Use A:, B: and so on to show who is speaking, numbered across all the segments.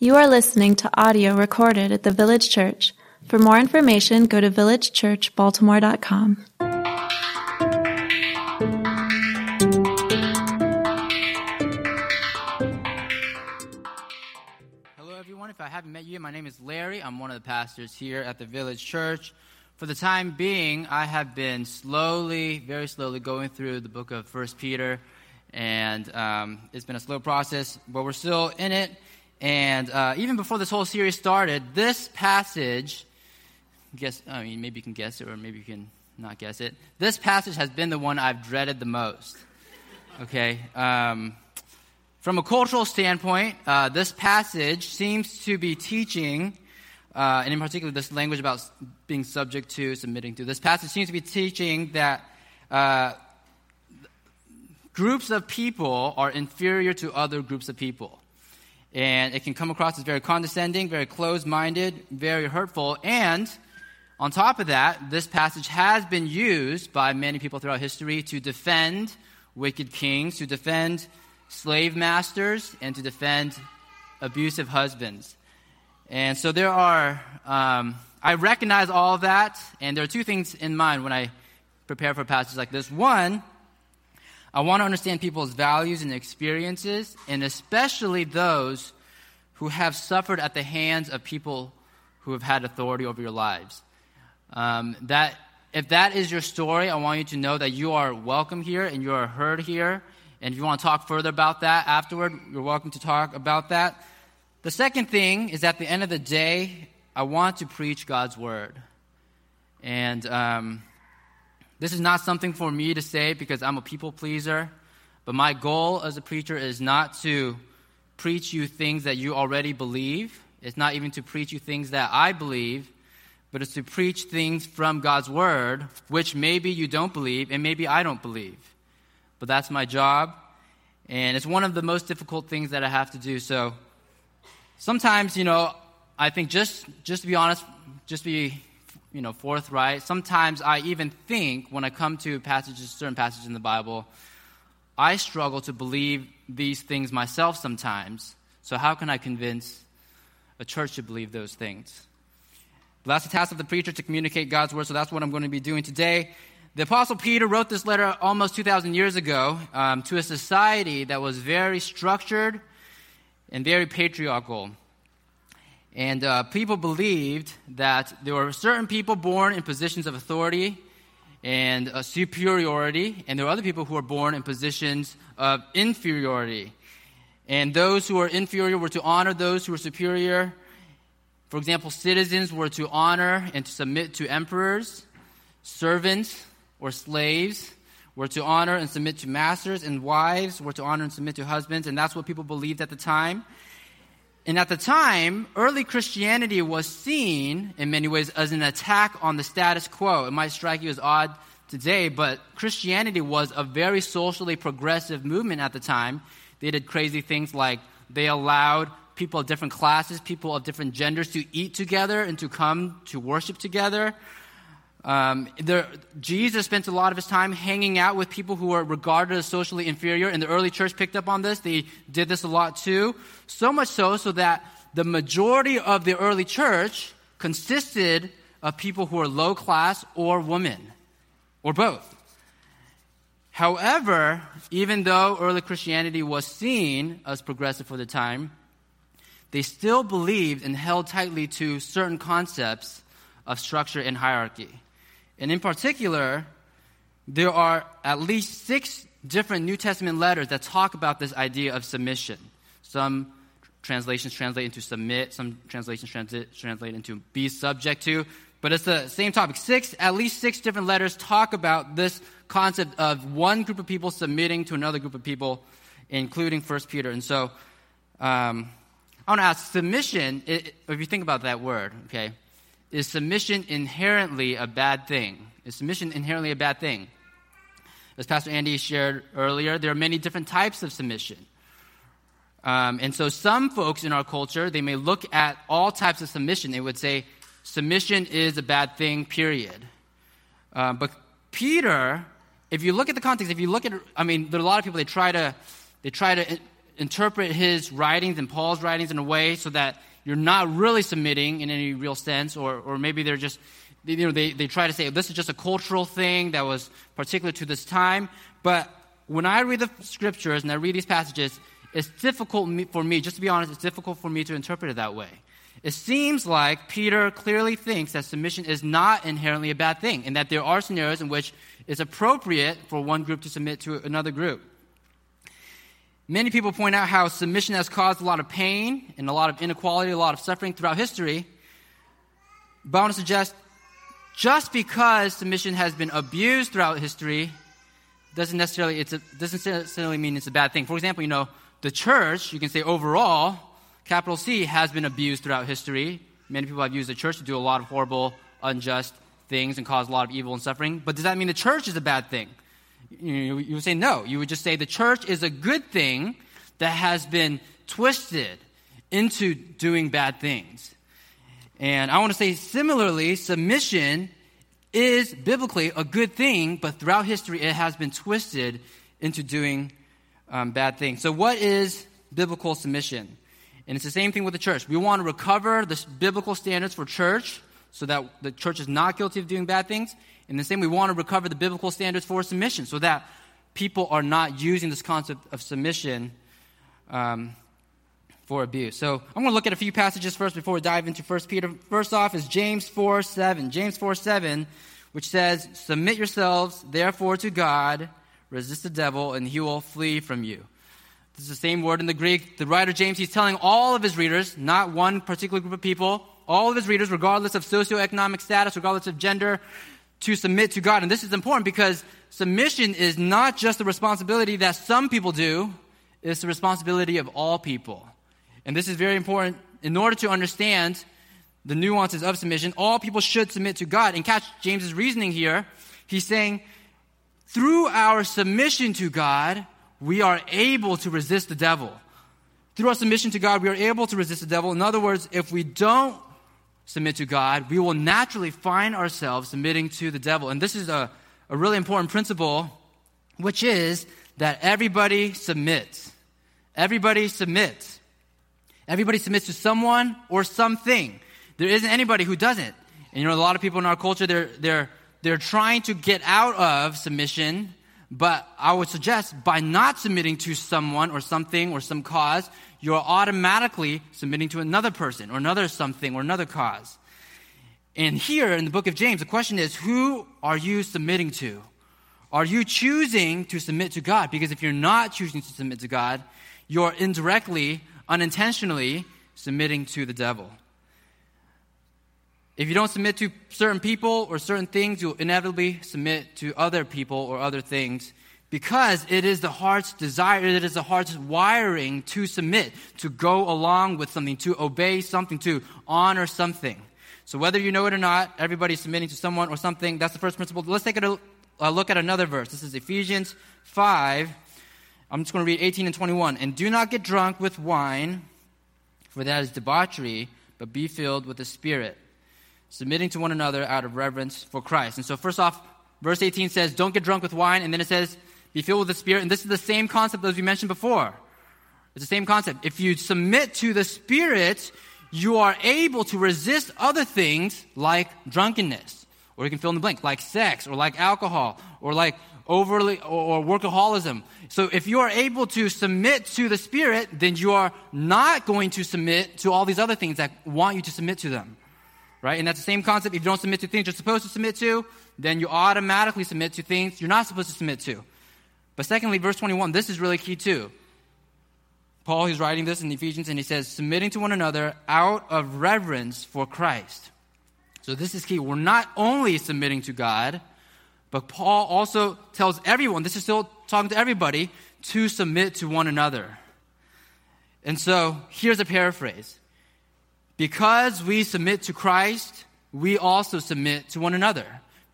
A: You are listening to audio recorded at the Village Church. For more information, go to villagechurchbaltimore.com.
B: Hello, everyone. If I haven't met you, my name is Larry. I'm one of the pastors here at the Village Church. For the time being, I have been slowly, very slowly going through the book of First Peter, and um, it's been a slow process, but we're still in it. And uh, even before this whole series started, this passage, guess, I mean, maybe you can guess it, or maybe you can not guess it. This passage has been the one I've dreaded the most. Okay. Um, from a cultural standpoint, uh, this passage seems to be teaching, uh, and in particular, this language about being subject to, submitting to. This passage seems to be teaching that uh, groups of people are inferior to other groups of people. And it can come across as very condescending, very closed minded, very hurtful. And on top of that, this passage has been used by many people throughout history to defend wicked kings, to defend slave masters, and to defend abusive husbands. And so there are, um, I recognize all of that, and there are two things in mind when I prepare for a passage like this. One, I want to understand people's values and experiences, and especially those who have suffered at the hands of people who have had authority over your lives. Um, that if that is your story, I want you to know that you are welcome here and you are heard here. And if you want to talk further about that afterward, you're welcome to talk about that. The second thing is at the end of the day, I want to preach God's word. And um, this is not something for me to say because I'm a people pleaser, but my goal as a preacher is not to preach you things that you already believe. It's not even to preach you things that I believe, but it's to preach things from God's word, which maybe you don't believe and maybe I don't believe. But that's my job, and it's one of the most difficult things that I have to do. So sometimes, you know, I think just just to be honest, just be you know, forthright. Sometimes I even think when I come to passages, certain passages in the Bible, I struggle to believe these things myself sometimes. So how can I convince a church to believe those things? But that's the task of the preacher to communicate God's word. So that's what I'm going to be doing today. The Apostle Peter wrote this letter almost 2,000 years ago um, to a society that was very structured and very patriarchal. And uh, people believed that there were certain people born in positions of authority and uh, superiority, and there were other people who were born in positions of inferiority. And those who were inferior were to honor those who were superior. For example, citizens were to honor and to submit to emperors, servants or slaves were to honor and submit to masters, and wives were to honor and submit to husbands, and that's what people believed at the time. And at the time, early Christianity was seen in many ways as an attack on the status quo. It might strike you as odd today, but Christianity was a very socially progressive movement at the time. They did crazy things like they allowed people of different classes, people of different genders to eat together and to come to worship together. Um, Jesus spent a lot of his time hanging out with people who were regarded as socially inferior, and the early church picked up on this. They did this a lot too. So much so, so that the majority of the early church consisted of people who were low class or women, or both. However, even though early Christianity was seen as progressive for the time, they still believed and held tightly to certain concepts of structure and hierarchy. And in particular, there are at least six different New Testament letters that talk about this idea of submission. Some translations translate into submit, some translations translate, into be subject to, but it's the same topic. Six, at least six different letters talk about this concept of one group of people submitting to another group of people, including First Peter. And so, um, I want to ask submission, it, if you think about that word, okay, is submission inherently a bad thing? Is submission inherently a bad thing? As Pastor Andy shared earlier, there are many different types of submission. Um, and so some folks in our culture, they may look at all types of submission. They would say, submission is a bad thing, period. Uh, but Peter, if you look at the context, if you look at, I mean, there are a lot of people, they try to, they try to interpret his writings and Paul's writings in a way so that you're not really submitting in any real sense, or, or maybe they're just, you know, they, they try to say this is just a cultural thing that was particular to this time. But when I read the scriptures and I read these passages, it's difficult for me, just to be honest, it's difficult for me to interpret it that way. It seems like Peter clearly thinks that submission is not inherently a bad thing, and that there are scenarios in which it's appropriate for one group to submit to another group. Many people point out how submission has caused a lot of pain and a lot of inequality, a lot of suffering throughout history. But I want to suggest just because submission has been abused throughout history doesn't necessarily, it's a, doesn't necessarily mean it's a bad thing. For example, you know, the church, you can say overall, capital C, has been abused throughout history. Many people have used the church to do a lot of horrible, unjust things and cause a lot of evil and suffering. But does that mean the church is a bad thing? You, you would say no. You would just say the church is a good thing that has been twisted into doing bad things. And I want to say similarly, submission is biblically a good thing, but throughout history it has been twisted into doing um, bad things. So, what is biblical submission? And it's the same thing with the church. We want to recover the biblical standards for church so that the church is not guilty of doing bad things. In the same, we want to recover the biblical standards for submission so that people are not using this concept of submission um, for abuse. So I'm going to look at a few passages first before we dive into 1 Peter. First off is James 4 7. James 4 7, which says, Submit yourselves, therefore, to God, resist the devil, and he will flee from you. This is the same word in the Greek. The writer James, he's telling all of his readers, not one particular group of people, all of his readers, regardless of socioeconomic status, regardless of gender, to submit to God. And this is important because submission is not just the responsibility that some people do, it's the responsibility of all people. And this is very important. In order to understand the nuances of submission, all people should submit to God. And catch James's reasoning here. He's saying, through our submission to God, we are able to resist the devil. Through our submission to God, we are able to resist the devil. In other words, if we don't submit to God, we will naturally find ourselves submitting to the devil. And this is a, a really important principle, which is that everybody submits. Everybody submits. Everybody submits to someone or something. There isn't anybody who doesn't. And you know, a lot of people in our culture, they're, they're, they're trying to get out of submission, but I would suggest by not submitting to someone or something or some cause, you're automatically submitting to another person or another something or another cause. And here in the book of James, the question is who are you submitting to? Are you choosing to submit to God? Because if you're not choosing to submit to God, you're indirectly, unintentionally submitting to the devil. If you don't submit to certain people or certain things, you'll inevitably submit to other people or other things because it is the heart's desire, it is the heart's wiring to submit, to go along with something, to obey something, to honor something. So whether you know it or not, everybody's submitting to someone or something. That's the first principle. Let's take a, a uh, look at another verse. This is Ephesians 5. I'm just going to read 18 and 21. And do not get drunk with wine, for that is debauchery, but be filled with the Spirit, submitting to one another out of reverence for Christ. And so, first off, verse 18 says, Don't get drunk with wine. And then it says, be filled with the Spirit. And this is the same concept as we mentioned before. It's the same concept. If you submit to the Spirit, you are able to resist other things like drunkenness, or you can fill in the blank, like sex, or like alcohol, or like overly, or, or workaholism. So if you are able to submit to the Spirit, then you are not going to submit to all these other things that want you to submit to them. Right? And that's the same concept. If you don't submit to things you're supposed to submit to, then you automatically submit to things you're not supposed to submit to. But secondly, verse 21, this is really key too. Paul, he's writing this in Ephesians, and he says, submitting to one another out of reverence for Christ. So this is key. We're not only submitting to God, but Paul also tells everyone, this is still talking to everybody, to submit to one another. And so here's a paraphrase Because we submit to Christ, we also submit to one another.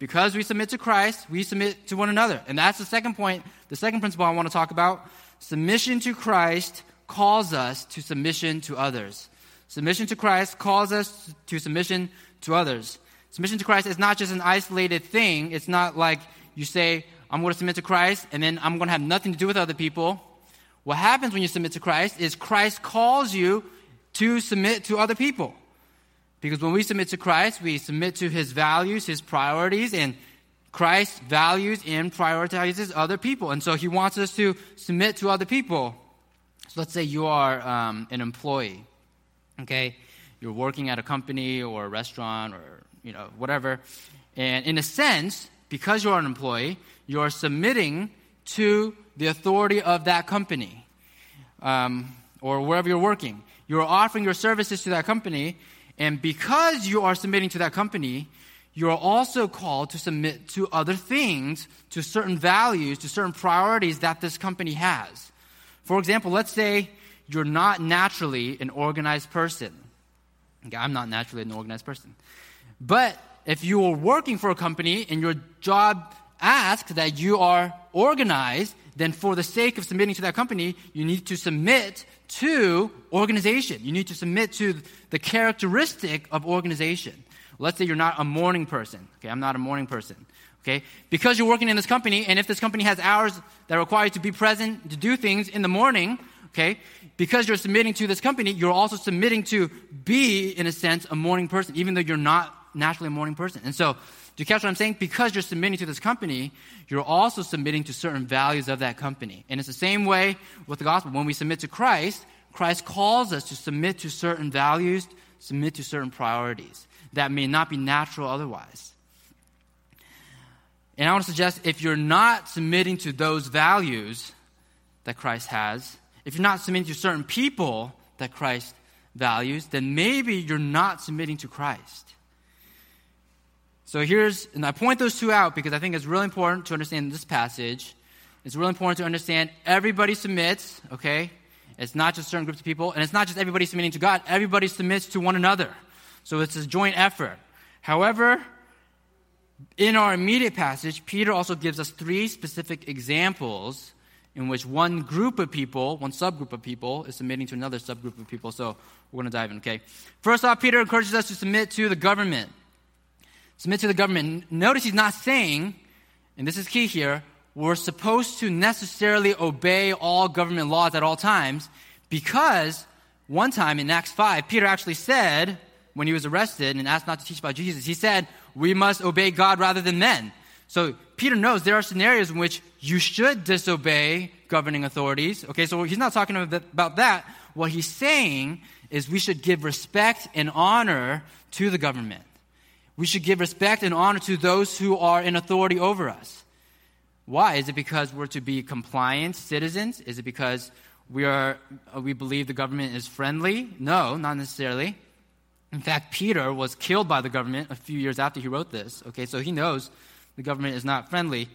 B: Because we submit to Christ, we submit to one another. And that's the second point, the second principle I want to talk about. Submission to Christ calls us to submission to others. Submission to Christ calls us to submission to others. Submission to Christ is not just an isolated thing. It's not like you say, I'm going to submit to Christ and then I'm going to have nothing to do with other people. what happens when you submit to Christ is Christ calls you to submit to other people. Because when we submit to Christ, we submit to his values, his priorities, and Christ values and prioritizes other people. And so he wants us to submit to other people. So let's say you are um, an employee, okay? You're working at a company or a restaurant or, you know, whatever. And in a sense, because you're an employee, you're submitting to the authority of that company um, or wherever you're working. You're offering your services to that company, and because you are submitting to that company, you are also called to submit to other things, to certain values, to certain priorities that this company has. For example, let's say you're not naturally an organized person. Okay, I'm not naturally an organized person. But if you are working for a company and your job asks that you are organized, then for the sake of submitting to that company, you need to submit to organization. You need to submit to the characteristic of organization. Let's say you're not a morning person. Okay, I'm not a morning person. Okay, because you're working in this company, and if this company has hours that require you to be present to do things in the morning, okay, because you're submitting to this company, you're also submitting to be, in a sense, a morning person, even though you're not naturally a morning person. And so do you catch what I'm saying? Because you're submitting to this company, you're also submitting to certain values of that company. And it's the same way with the gospel. When we submit to Christ, Christ calls us to submit to certain values, submit to certain priorities that may not be natural otherwise. And I want to suggest if you're not submitting to those values that Christ has, if you're not submitting to certain people that Christ values, then maybe you're not submitting to Christ. So here's, and I point those two out because I think it's really important to understand this passage. It's really important to understand everybody submits, okay? It's not just certain groups of people, and it's not just everybody submitting to God, everybody submits to one another. So it's a joint effort. However, in our immediate passage, Peter also gives us three specific examples in which one group of people, one subgroup of people, is submitting to another subgroup of people. So we're going to dive in, okay? First off, Peter encourages us to submit to the government submit to the government. Notice he's not saying, and this is key here, we're supposed to necessarily obey all government laws at all times because one time in Acts 5, Peter actually said, when he was arrested and asked not to teach about Jesus, he said, We must obey God rather than men. So Peter knows there are scenarios in which you should disobey governing authorities. Okay, so he's not talking about that. What he's saying is we should give respect and honor to the government. We should give respect and honor to those who are in authority over us. Why? Is it because we're to be compliant citizens? Is it because we, are, uh, we believe the government is friendly? No, not necessarily. In fact, Peter was killed by the government a few years after he wrote this. Okay, so he knows the government is not friendly.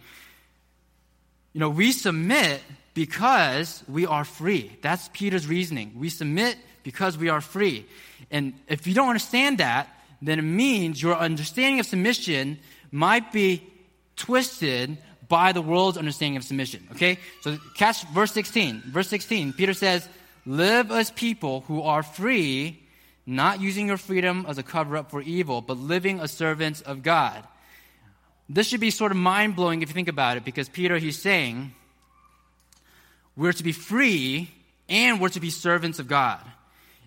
B: You know, we submit because we are free. That's Peter's reasoning. We submit because we are free. And if you don't understand that, then it means your understanding of submission might be twisted by the world's understanding of submission. Okay? So catch verse 16. Verse 16, Peter says, Live as people who are free, not using your freedom as a cover up for evil, but living as servants of God. This should be sort of mind blowing if you think about it, because Peter, he's saying, we're to be free and we're to be servants of God.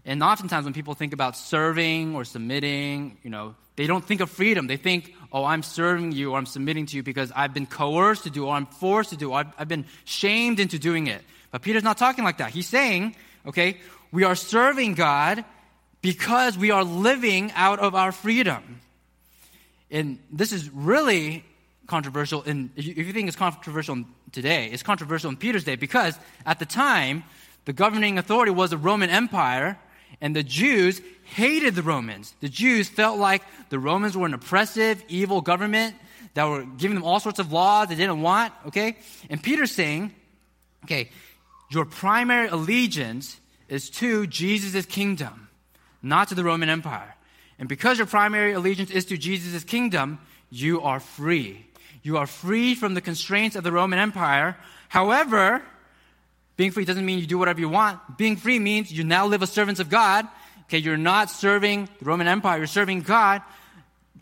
B: And oftentimes when people think about serving or submitting, you know, they don't think of freedom. They think, oh, I'm serving you or I'm submitting to you because I've been coerced to do or I'm forced to do or I've, I've been shamed into doing it. But Peter's not talking like that. He's saying, okay, we are serving God because we are living out of our freedom. And this is really controversial. And if you think it's controversial today, it's controversial in Peter's day because at the time, the governing authority was the Roman Empire and the Jews hated the Romans. The Jews felt like the Romans were an oppressive, evil government that were giving them all sorts of laws they didn't want, okay? And Peter's saying, okay, your primary allegiance is to Jesus' kingdom, not to the Roman Empire. And because your primary allegiance is to Jesus' kingdom, you are free. You are free from the constraints of the Roman Empire. However, being free doesn't mean you do whatever you want. Being free means you now live as servants of God. Okay, you're not serving the Roman Empire, you're serving God.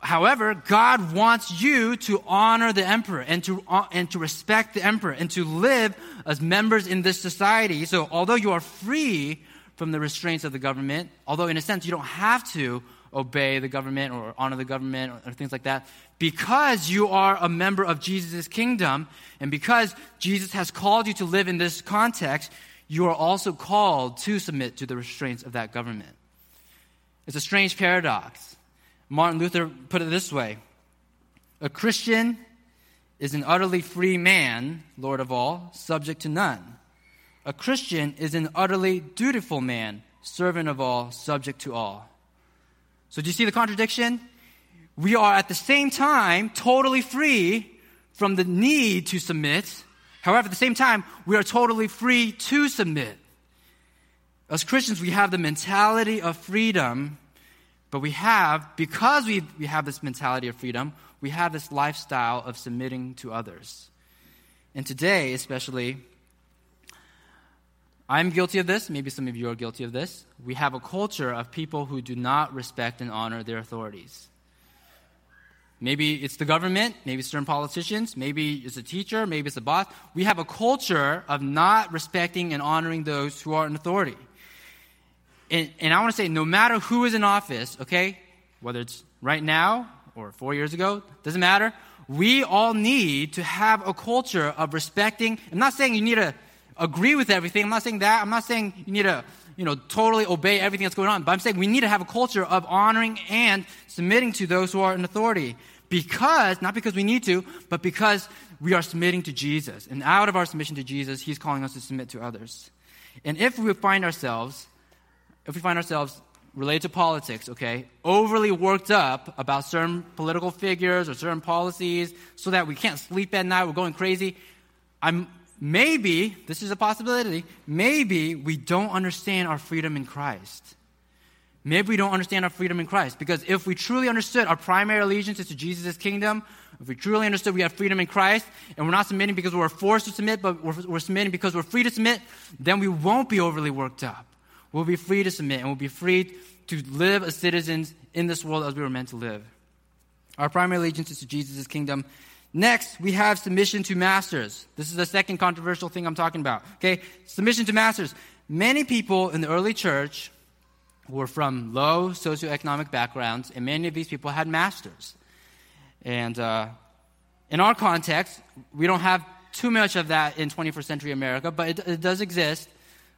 B: However, God wants you to honor the emperor and to, uh, and to respect the emperor and to live as members in this society. So, although you are free from the restraints of the government, although in a sense you don't have to obey the government or honor the government or, or things like that, because you are a member of Jesus' kingdom and because Jesus has called you to live in this context, you are also called to submit to the restraints of that government. It's a strange paradox. Martin Luther put it this way A Christian is an utterly free man, Lord of all, subject to none. A Christian is an utterly dutiful man, servant of all, subject to all. So, do you see the contradiction? We are at the same time totally free from the need to submit. However, at the same time, we are totally free to submit. As Christians, we have the mentality of freedom but we have, because we, we have this mentality of freedom, we have this lifestyle of submitting to others. And today, especially, I'm guilty of this. Maybe some of you are guilty of this. We have a culture of people who do not respect and honor their authorities. Maybe it's the government, maybe certain politicians, maybe it's a teacher, maybe it's a boss. We have a culture of not respecting and honoring those who are in authority and, and I want to say, no matter who is in office, okay, whether it's right now or four years ago, doesn't matter. We all need to have a culture of respecting. I'm not saying you need to agree with everything. I'm not saying that. I'm not saying you need to, you know, totally obey everything that's going on. But I'm saying we need to have a culture of honoring and submitting to those who are in authority. Because, not because we need to, but because we are submitting to Jesus. And out of our submission to Jesus, He's calling us to submit to others. And if we find ourselves if we find ourselves related to politics, okay, overly worked up about certain political figures or certain policies so that we can't sleep at night, we're going crazy, I'm maybe, this is a possibility, maybe we don't understand our freedom in Christ. Maybe we don't understand our freedom in Christ. Because if we truly understood our primary allegiance is to Jesus' kingdom, if we truly understood we have freedom in Christ, and we're not submitting because we're forced to submit, but we're, we're submitting because we're free to submit, then we won't be overly worked up. We'll be free to submit and we'll be free to live as citizens in this world as we were meant to live. Our primary allegiance is to Jesus' kingdom. Next, we have submission to masters. This is the second controversial thing I'm talking about. Okay? Submission to masters. Many people in the early church were from low socioeconomic backgrounds, and many of these people had masters. And uh, in our context, we don't have too much of that in 21st century America, but it, it does exist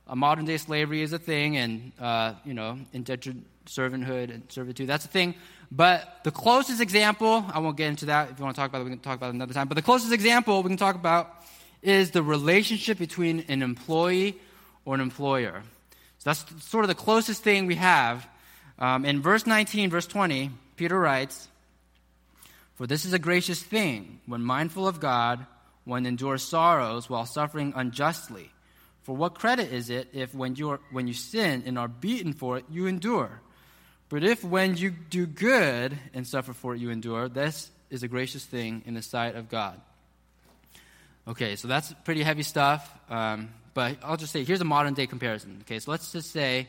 B: uh, modern day slavery is a thing, and uh, you know, indentured servanthood and servitude that's the thing. But the closest example, I won't get into that. If you want to talk about it, we can talk about it another time. But the closest example we can talk about is the relationship between an employee or an employer. So that's sort of the closest thing we have. Um, in verse 19, verse 20, Peter writes, For this is a gracious thing when mindful of God, one endures sorrows while suffering unjustly. For what credit is it if when you, are, when you sin and are beaten for it, you endure? But if when you do good and suffer for it, you endure, this is a gracious thing in the sight of God. Okay, so that's pretty heavy stuff. Um, but I'll just say here's a modern day comparison. Okay, so let's just say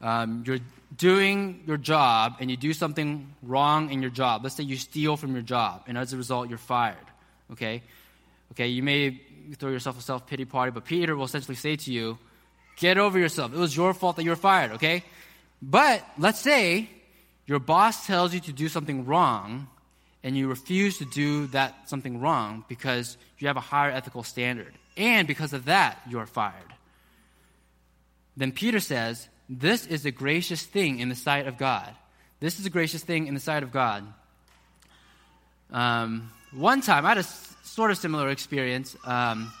B: um, you're doing your job and you do something wrong in your job. Let's say you steal from your job, and as a result, you're fired. Okay, okay, you may throw yourself a self pity party, but Peter will essentially say to you, Get over yourself. It was your fault that you were fired, okay? But let's say your boss tells you to do something wrong and you refuse to do that something wrong because you have a higher ethical standard. And because of that, you're fired. Then Peter says, This is a gracious thing in the sight of God. This is a gracious thing in the sight of God. Um, one time, I had a sort of similar experience. Um,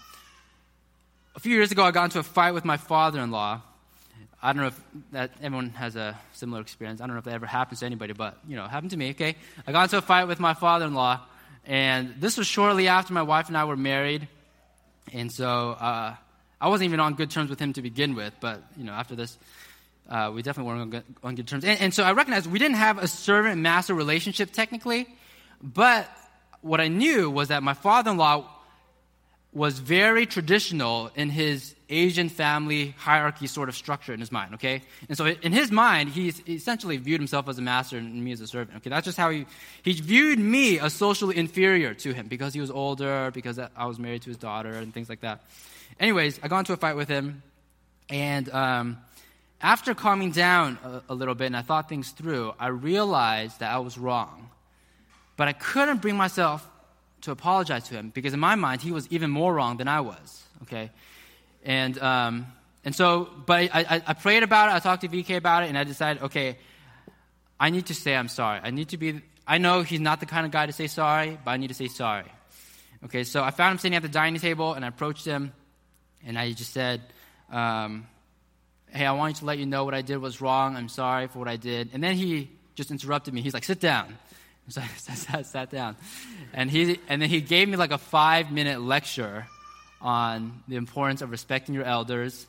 B: a few years ago, I got into a fight with my father in law. I don't know if that everyone has a similar experience. I don't know if that ever happens to anybody, but you know, it happened to me. Okay, I got into a fight with my father-in-law, and this was shortly after my wife and I were married, and so uh, I wasn't even on good terms with him to begin with. But you know, after this, uh, we definitely weren't on good, on good terms. And, and so I recognized we didn't have a servant-master relationship technically, but what I knew was that my father in law was very traditional in his Asian family hierarchy sort of structure in his mind, okay? And so in his mind, he essentially viewed himself as a master and me as a servant, okay? That's just how he, he viewed me as socially inferior to him because he was older, because I was married to his daughter, and things like that. Anyways, I got into a fight with him, and um, after calming down a, a little bit and I thought things through, I realized that I was wrong. But I couldn't bring myself to apologize to him because in my mind, he was even more wrong than I was, okay? And, um, and so, but I, I, prayed about it, I talked to VK about it, and I decided, okay, I need to say I'm sorry. I need to be, I know he's not the kind of guy to say sorry, but I need to say sorry. Okay, so I found him sitting at the dining table, and I approached him, and I just said, um, hey, I wanted to let you know what I did was wrong. I'm sorry for what I did. And then he just interrupted me. He's like, sit down. So I sat, sat down. And, he, and then he gave me like a five minute lecture on the importance of respecting your elders.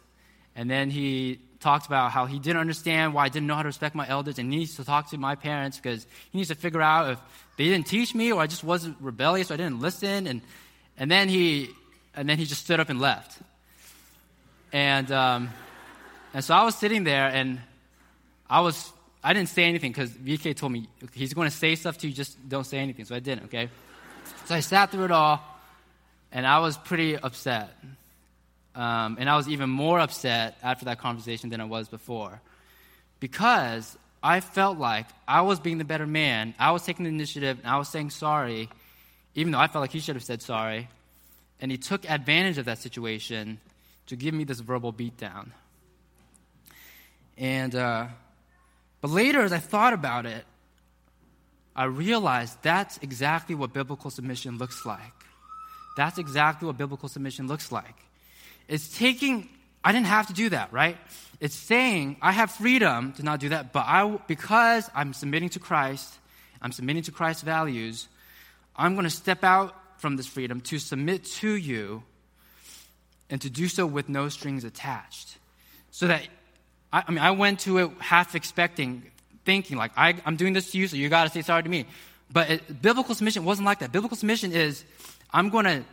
B: And then he talked about how he didn't understand why I didn't know how to respect my elders and needs to talk to my parents because he needs to figure out if they didn't teach me or I just wasn't rebellious or I didn't listen. And, and, then, he, and then he just stood up and left. And, um, and so I was sitting there and I was, I didn't say anything because VK told me he's going to say stuff to you, just don't say anything. So I didn't, okay? So I sat through it all and I was pretty upset. Um, and I was even more upset after that conversation than I was before because I felt like I was being the better man. I was taking the initiative and I was saying sorry, even though I felt like he should have said sorry. And he took advantage of that situation to give me this verbal beatdown. And, uh, but later, as I thought about it, I realized that's exactly what biblical submission looks like. That's exactly what biblical submission looks like. It's taking, I didn't have to do that, right? It's saying I have freedom to not do that, but I, because I'm submitting to Christ, I'm submitting to Christ's values, I'm going to step out from this freedom to submit to you and to do so with no strings attached. So that, I, I mean, I went to it half expecting, thinking, like, I, am doing this to you, so you got to say sorry to me. But it, biblical submission wasn't like that. Biblical submission is, I'm going to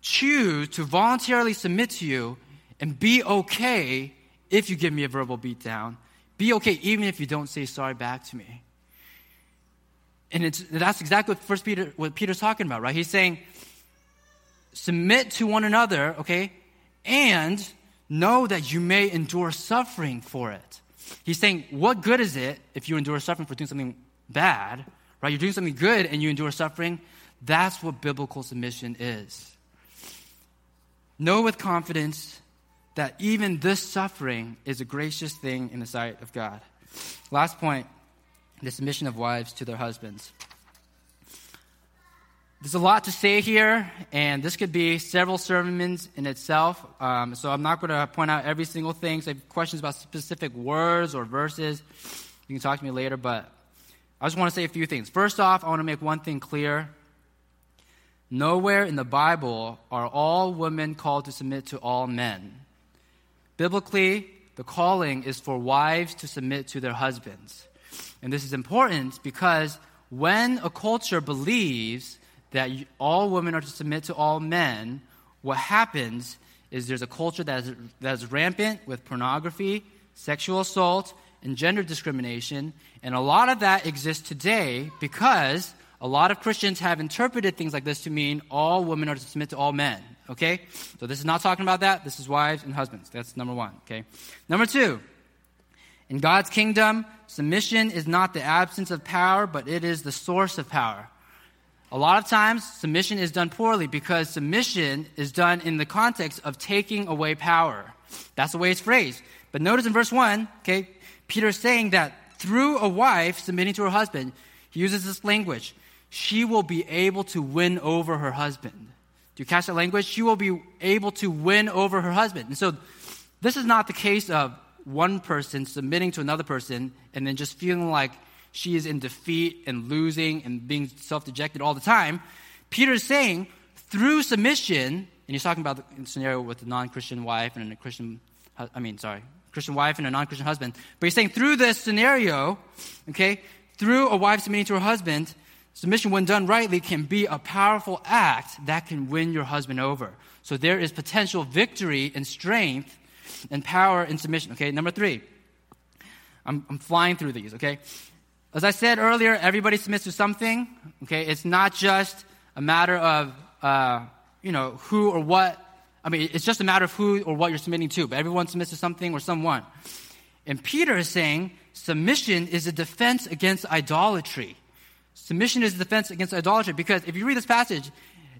B: choose to voluntarily submit to you and be okay if you give me a verbal beatdown. Be okay even if you don't say sorry back to me. And that's exactly what First Peter, what Peter's talking about, right? He's saying, submit to one another, okay, and know that you may endure suffering for it. He's saying, what good is it if you endure suffering for doing something bad, right? You're doing something good and you endure suffering. That's what biblical submission is. Know with confidence that even this suffering is a gracious thing in the sight of God. Last point the submission of wives to their husbands. There's a lot to say here, and this could be several sermons in itself. Um, so I'm not going to point out every single thing. So if you have questions about specific words or verses, you can talk to me later. But I just want to say a few things. First off, I want to make one thing clear. Nowhere in the Bible are all women called to submit to all men. Biblically, the calling is for wives to submit to their husbands. And this is important because when a culture believes that all women are to submit to all men, what happens is there's a culture that is, that is rampant with pornography, sexual assault, and gender discrimination. And a lot of that exists today because a lot of Christians have interpreted things like this to mean all women are to submit to all men. Okay? So this is not talking about that. This is wives and husbands. That's number one. Okay? Number two, in God's kingdom, submission is not the absence of power, but it is the source of power. A lot of times, submission is done poorly because submission is done in the context of taking away power. That's the way it's phrased. But notice in verse 1, okay, Peter is saying that through a wife submitting to her husband, he uses this language. She will be able to win over her husband. Do you catch that language? She will be able to win over her husband. And so, this is not the case of one person submitting to another person and then just feeling like she is in defeat and losing and being self dejected all the time. Peter is saying, through submission, and he's talking about the scenario with a non Christian wife and a Christian, I mean, sorry, Christian wife and a non Christian husband. But he's saying, through this scenario, okay, through a wife submitting to her husband, submission, when done rightly, can be a powerful act that can win your husband over. So there is potential victory and strength and power in submission. Okay, number three. I'm, I'm flying through these, okay? As I said earlier, everybody submits to something, okay? It's not just a matter of, uh, you know, who or what. I mean, it's just a matter of who or what you're submitting to, but everyone submits to something or someone. And Peter is saying submission is a defense against idolatry. Submission is a defense against idolatry because if you read this passage,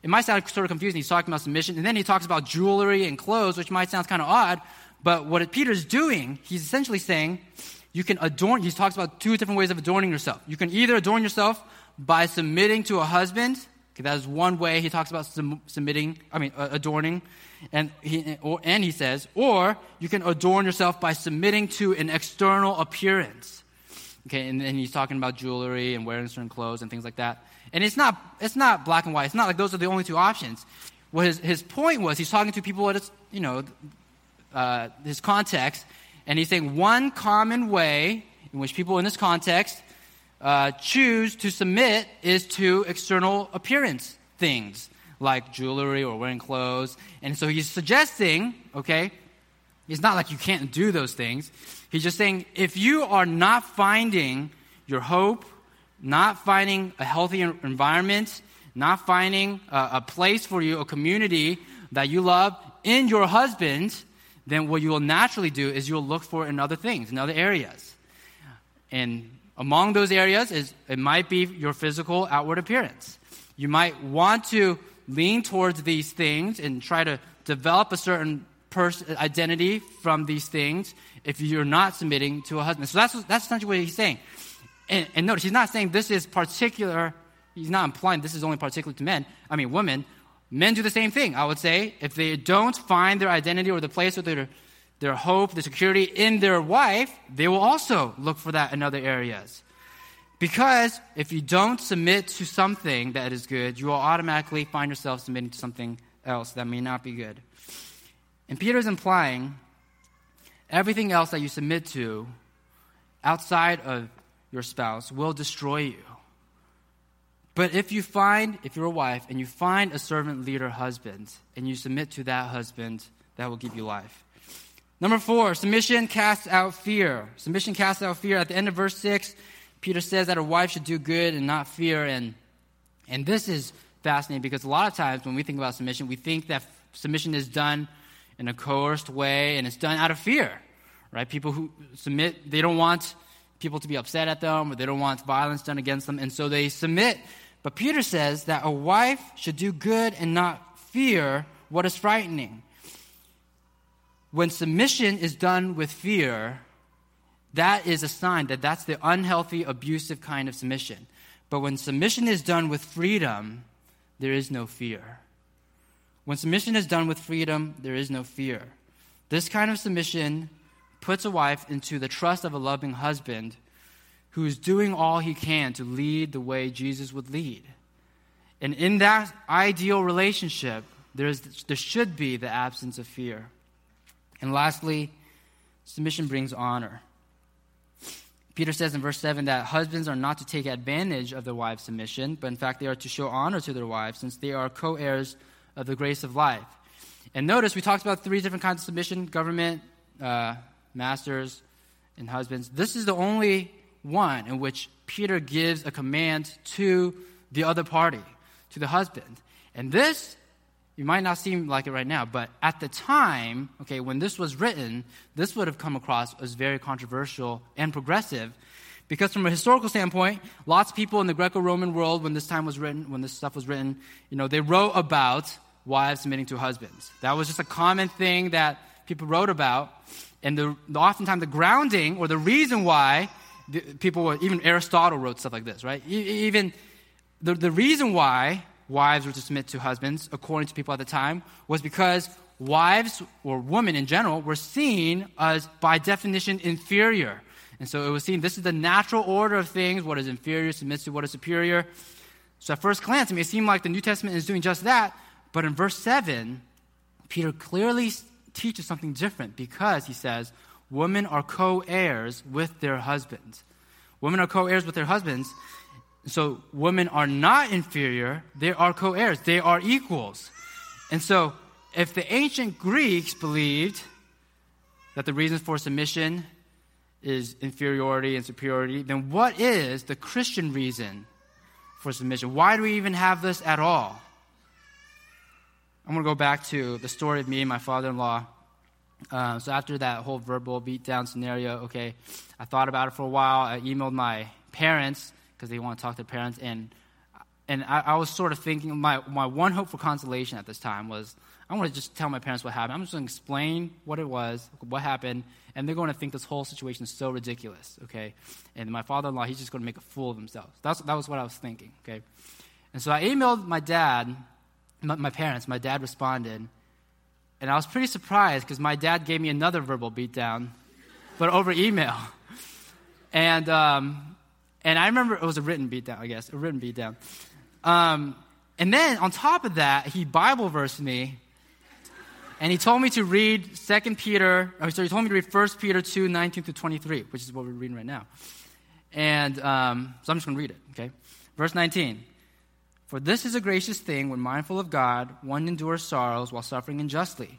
B: it might sound sort of confusing. He's talking about submission, and then he talks about jewelry and clothes, which might sound kind of odd. But what Peter's doing, he's essentially saying you can adorn, he talks about two different ways of adorning yourself. You can either adorn yourself by submitting to a husband. Okay, that is one way he talks about sum, submitting, I mean, uh, adorning. And he, or, and he says, or you can adorn yourself by submitting to an external appearance. Okay, and then he's talking about jewelry and wearing certain clothes and things like that. And it's not, it's not black and white. It's not like those are the only two options. What his, his point was, he's talking to people at, you know, uh, his context, and he's saying one common way in which people in this context uh, choose to submit is to external appearance things like jewelry or wearing clothes. And so he's suggesting, okay, it's not like you can't do those things. He's just saying if you are not finding your hope, not finding a healthy environment, not finding a, a place for you, a community that you love in your husband, then what you will naturally do is you'll look for in other things, in other areas. And among those areas is it might be your physical outward appearance. You might want to lean towards these things and try to develop a certain pers- identity from these things if you're not submitting to a husband. So that's, that's essentially what he's saying. And, and notice, he's not saying this is particular, he's not implying this is only particular to men, I mean women. Men do the same thing, I would say. If they don't find their identity or the place of their, their hope, the security in their wife, they will also look for that in other areas. Because if you don't submit to something that is good, you will automatically find yourself submitting to something else that may not be good. And Peter is implying everything else that you submit to outside of your spouse will destroy you. But if you find, if you're a wife, and you find a servant leader husband, and you submit to that husband, that will give you life. Number four, submission casts out fear. Submission casts out fear. At the end of verse 6, Peter says that a wife should do good and not fear. And, and this is fascinating because a lot of times when we think about submission, we think that submission is done in a coerced way, and it's done out of fear, right? People who submit, they don't want people to be upset at them, or they don't want violence done against them, and so they submit. But Peter says that a wife should do good and not fear what is frightening. When submission is done with fear, that is a sign that that's the unhealthy, abusive kind of submission. But when submission is done with freedom, there is no fear. When submission is done with freedom, there is no fear. This kind of submission puts a wife into the trust of a loving husband who is doing all he can to lead the way Jesus would lead. And in that ideal relationship, there, is, there should be the absence of fear. And lastly, submission brings honor. Peter says in verse 7 that husbands are not to take advantage of their wives' submission, but in fact they are to show honor to their wives since they are co heirs of the grace of life. And notice we talked about three different kinds of submission government, uh, masters, and husbands. This is the only one in which Peter gives a command to the other party, to the husband. And this, you might not seem like it right now, but at the time, okay, when this was written, this would have come across as very controversial and progressive. Because from a historical standpoint, lots of people in the Greco-Roman world, when this time was written, when this stuff was written, you know, they wrote about wives submitting to husbands. That was just a common thing that people wrote about. And the, oftentimes the grounding or the reason why people were, even Aristotle wrote stuff like this, right? Even the, the reason why wives were to submit to husbands, according to people at the time, was because wives or women in general were seen as, by definition, inferior. And so it was seen this is the natural order of things. What is inferior submits to what is superior. So at first glance, it may seem like the New Testament is doing just that. But in verse 7, Peter clearly teaches something different because he says, Women are co heirs with their husbands. Women are co heirs with their husbands. So women are not inferior, they are co heirs, they are equals. And so, if the ancient Greeks believed that the reasons for submission is inferiority and superiority, then what is the Christian reason for submission? Why do we even have this at all? I'm going to go back to the story of me and my father in law. Uh, so, after that whole verbal beatdown scenario, okay, I thought about it for a while. I emailed my parents because they want to talk to parents, and and I, I, was sort of thinking my, my one hope for consolation at this time was I want to just tell my parents what happened. I'm just going to explain what it was, what happened, and they're going to think this whole situation is so ridiculous, okay? And my father-in-law, he's just going to make a fool of himself. That's, that was what I was thinking, okay? And so I emailed my dad, my, my parents. My dad responded, and I was pretty surprised because my dad gave me another verbal beatdown, but over email. And um, and I remember it was a written beatdown, I guess, a written beatdown. Um, and then on top of that, he Bible versed me, and he told me to read Second Peter. Or sorry, he told me to read First Peter two nineteen through twenty three, which is what we're reading right now. And um, so I'm just going to read it. Okay, verse nineteen. For this is a gracious thing when mindful of God, one endures sorrows while suffering unjustly.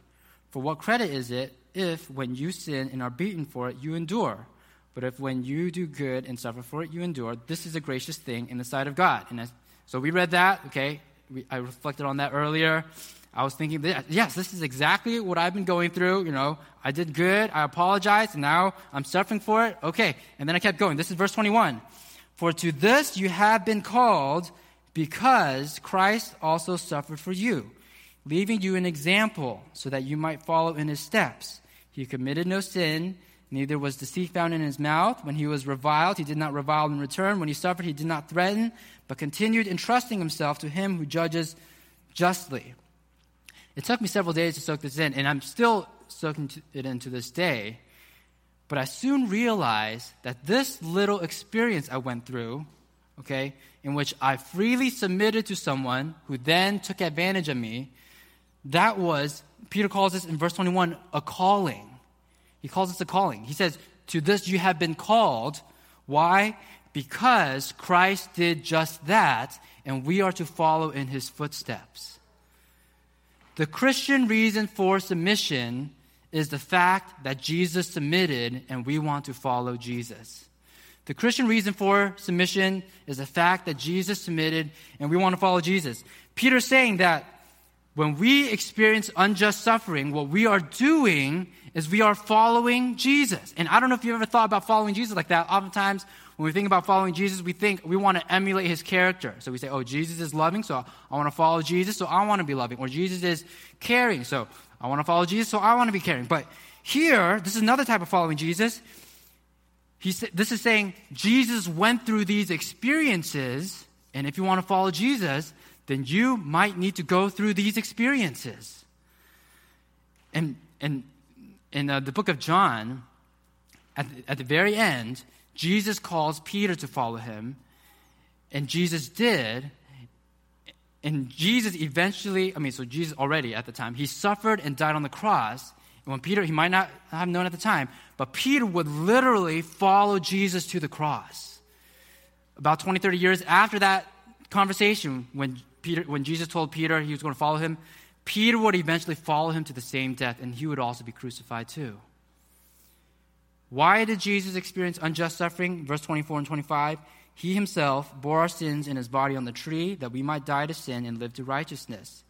B: For what credit is it if, when you sin and are beaten for it, you endure? But if when you do good and suffer for it, you endure, this is a gracious thing in the sight of God. And so we read that, okay? We, I reflected on that earlier. I was thinking, yes, this is exactly what I've been going through. You know, I did good, I apologized, and now I'm suffering for it. Okay. And then I kept going. This is verse 21. For to this you have been called because Christ also suffered for you, leaving you an example so that you might follow in his steps. He committed no sin Neither was deceit found in his mouth. When he was reviled, he did not revile in return. When he suffered, he did not threaten, but continued entrusting himself to him who judges justly. It took me several days to soak this in, and I'm still soaking it in to this day. But I soon realized that this little experience I went through, okay, in which I freely submitted to someone who then took advantage of me, that was, Peter calls this in verse 21, a calling. He calls us a calling. He says, To this you have been called. Why? Because Christ did just that, and we are to follow in his footsteps. The Christian reason for submission is the fact that Jesus submitted and we want to follow Jesus. The Christian reason for submission is the fact that Jesus submitted and we want to follow Jesus. Peter's saying that when we experience unjust suffering, what we are doing is we are following Jesus. And I don't know if you've ever thought about following Jesus like that. Oftentimes, when we think about following Jesus, we think we want to emulate his character. So we say, oh, Jesus is loving, so I want to follow Jesus, so I want to be loving. Or Jesus is caring, so I want to follow Jesus, so I want to be caring. But here, this is another type of following Jesus. He, this is saying Jesus went through these experiences, and if you want to follow Jesus, then you might need to go through these experiences. And, and in uh, the book of John, at the, at the very end, Jesus calls Peter to follow him, and Jesus did. And Jesus eventually, I mean, so Jesus already at the time, he suffered and died on the cross. When Peter, he might not have known at the time, but Peter would literally follow Jesus to the cross. About 20, 30 years after that conversation, when Peter, when Jesus told Peter he was going to follow him, Peter would eventually follow him to the same death, and he would also be crucified too. Why did Jesus experience unjust suffering? Verse 24 and 25. He himself bore our sins in his body on the tree, that we might die to sin and live to righteousness.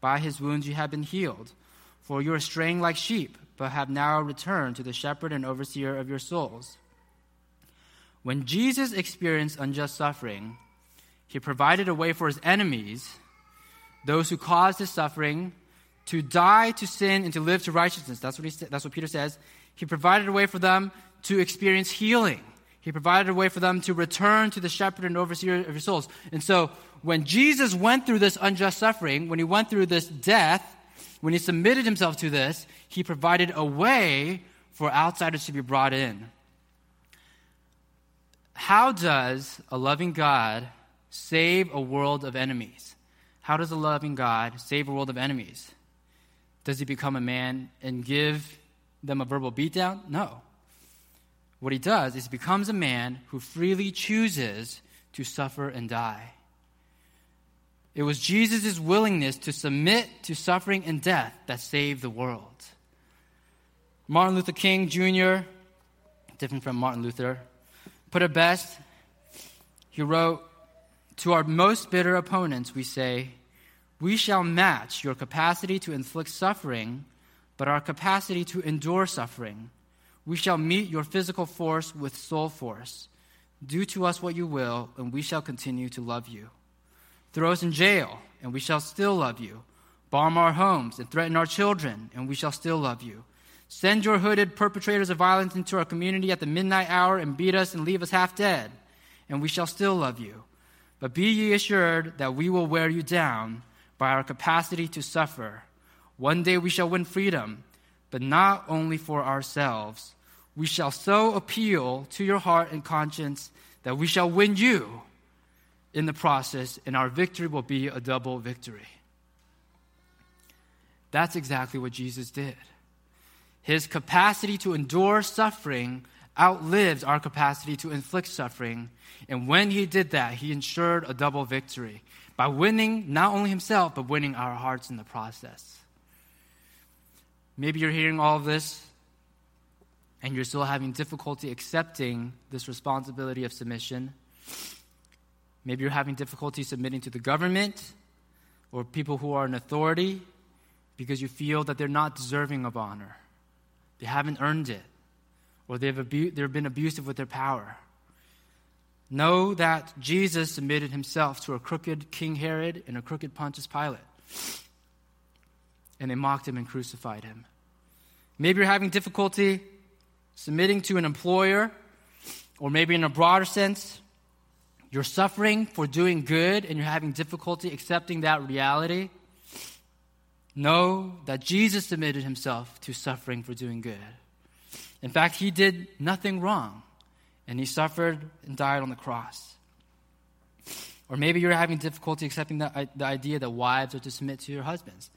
B: By his wounds you have been healed. For you are straying like sheep, but have now returned to the shepherd and overseer of your souls. When Jesus experienced unjust suffering, he provided a way for his enemies, those who caused his suffering, to die to sin and to live to righteousness. That's what, he, that's what Peter says. He provided a way for them to experience healing. He provided a way for them to return to the shepherd and overseer of your souls. And so, when Jesus went through this unjust suffering, when he went through this death, when he submitted himself to this, he provided a way for outsiders to be brought in. How does a loving God save a world of enemies. How does a loving God save a world of enemies? Does he become a man and give them a verbal beatdown? No. What he does is he becomes a man who freely chooses to suffer and die. It was Jesus' willingness to submit to suffering and death that saved the world. Martin Luther King Jr., different from Martin Luther, put it best. He wrote, To our most bitter opponents, we say, We shall match your capacity to inflict suffering, but our capacity to endure suffering. We shall meet your physical force with soul force. Do to us what you will, and we shall continue to love you. Throw us in jail, and we shall still love you. Bomb our homes and threaten our children, and we shall still love you. Send your hooded perpetrators of violence into our community at the midnight hour and beat us and leave us half dead, and we shall still love you. But be ye assured that we will wear you down by our capacity to suffer. One day we shall win freedom, but not only for ourselves. We shall so appeal to your heart and conscience that we shall win you in the process, and our victory will be a double victory. That's exactly what Jesus did. His capacity to endure suffering outlives our capacity to inflict suffering. And when he did that, he ensured a double victory by winning not only himself, but winning our hearts in the process. Maybe you're hearing all of this and you're still having difficulty accepting this responsibility of submission. Maybe you're having difficulty submitting to the government or people who are in authority because you feel that they're not deserving of honor. They haven't earned it, or they've, abu- they've been abusive with their power. Know that Jesus submitted himself to a crooked King Herod and a crooked Pontius Pilate. And they mocked him and crucified him. Maybe you're having difficulty submitting to an employer, or maybe in a broader sense, you're suffering for doing good and you're having difficulty accepting that reality. Know that Jesus submitted himself to suffering for doing good. In fact, he did nothing wrong, and he suffered and died on the cross. Or maybe you're having difficulty accepting the, the idea that wives are to submit to your husbands.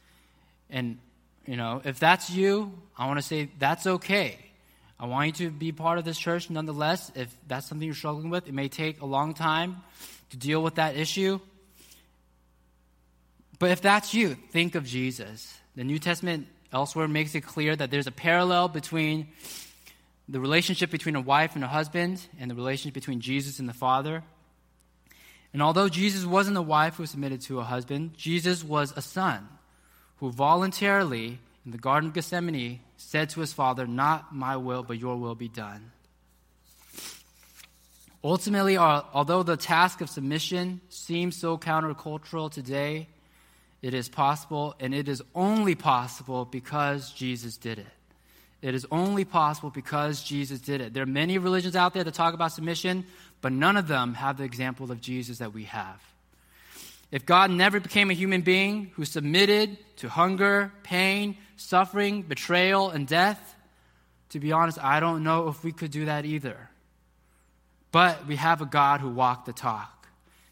B: And, you know, if that's you, I want to say that's okay. I want you to be part of this church nonetheless. If that's something you're struggling with, it may take a long time to deal with that issue. But if that's you, think of Jesus. The New Testament elsewhere makes it clear that there's a parallel between the relationship between a wife and a husband and the relationship between Jesus and the Father. And although Jesus wasn't a wife who submitted to a husband, Jesus was a son who voluntarily, in the Garden of Gethsemane, said to his Father, Not my will, but your will be done. Ultimately, uh, although the task of submission seems so countercultural today, it is possible, and it is only possible because Jesus did it. It is only possible because Jesus did it. There are many religions out there that talk about submission, but none of them have the example of Jesus that we have. If God never became a human being who submitted to hunger, pain, suffering, betrayal, and death, to be honest, I don't know if we could do that either. But we have a God who walked the talk.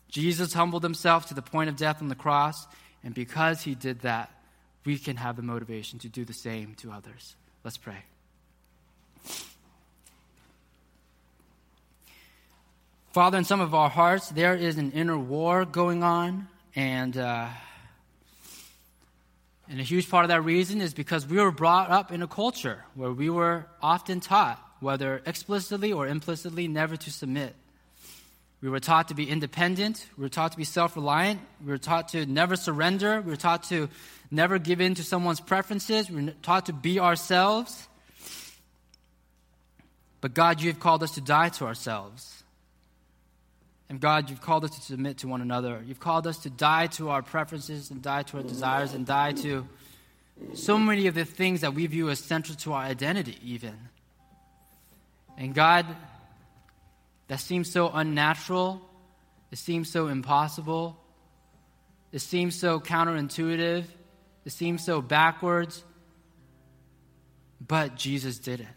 B: Jesus humbled himself to the point of death on the cross, and because he did that, we can have the motivation to do the same to others. Let's pray. Father, in some of our hearts, there is an inner war going on, and, uh, and a huge part of that reason is because we were brought up in a culture where we were often taught, whether explicitly or implicitly, never to submit. We were taught to be independent. We were taught to be self reliant. We were taught to never surrender. We were taught to never give in to someone's preferences. We were taught to be ourselves. But God, you have called us to die to ourselves. And God, you've called us to submit to one another. You've called us to die to our preferences and die to our desires and die to so many of the things that we view as central to our identity, even. And God, that seems so unnatural. It seems so impossible. It seems so counterintuitive. It seems so backwards. But Jesus did it.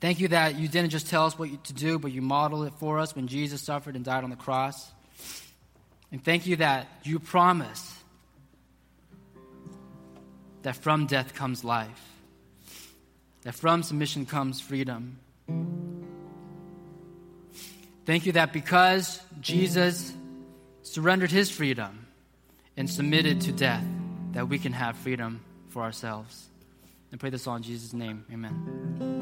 B: Thank you that you didn't just tell us what to do, but you modeled it for us when Jesus suffered and died on the cross. And thank you that you promise that from death comes life, that from submission comes freedom. Thank you that because Jesus surrendered his freedom and submitted to death, that we can have freedom for ourselves. And pray this all in Jesus' name. Amen.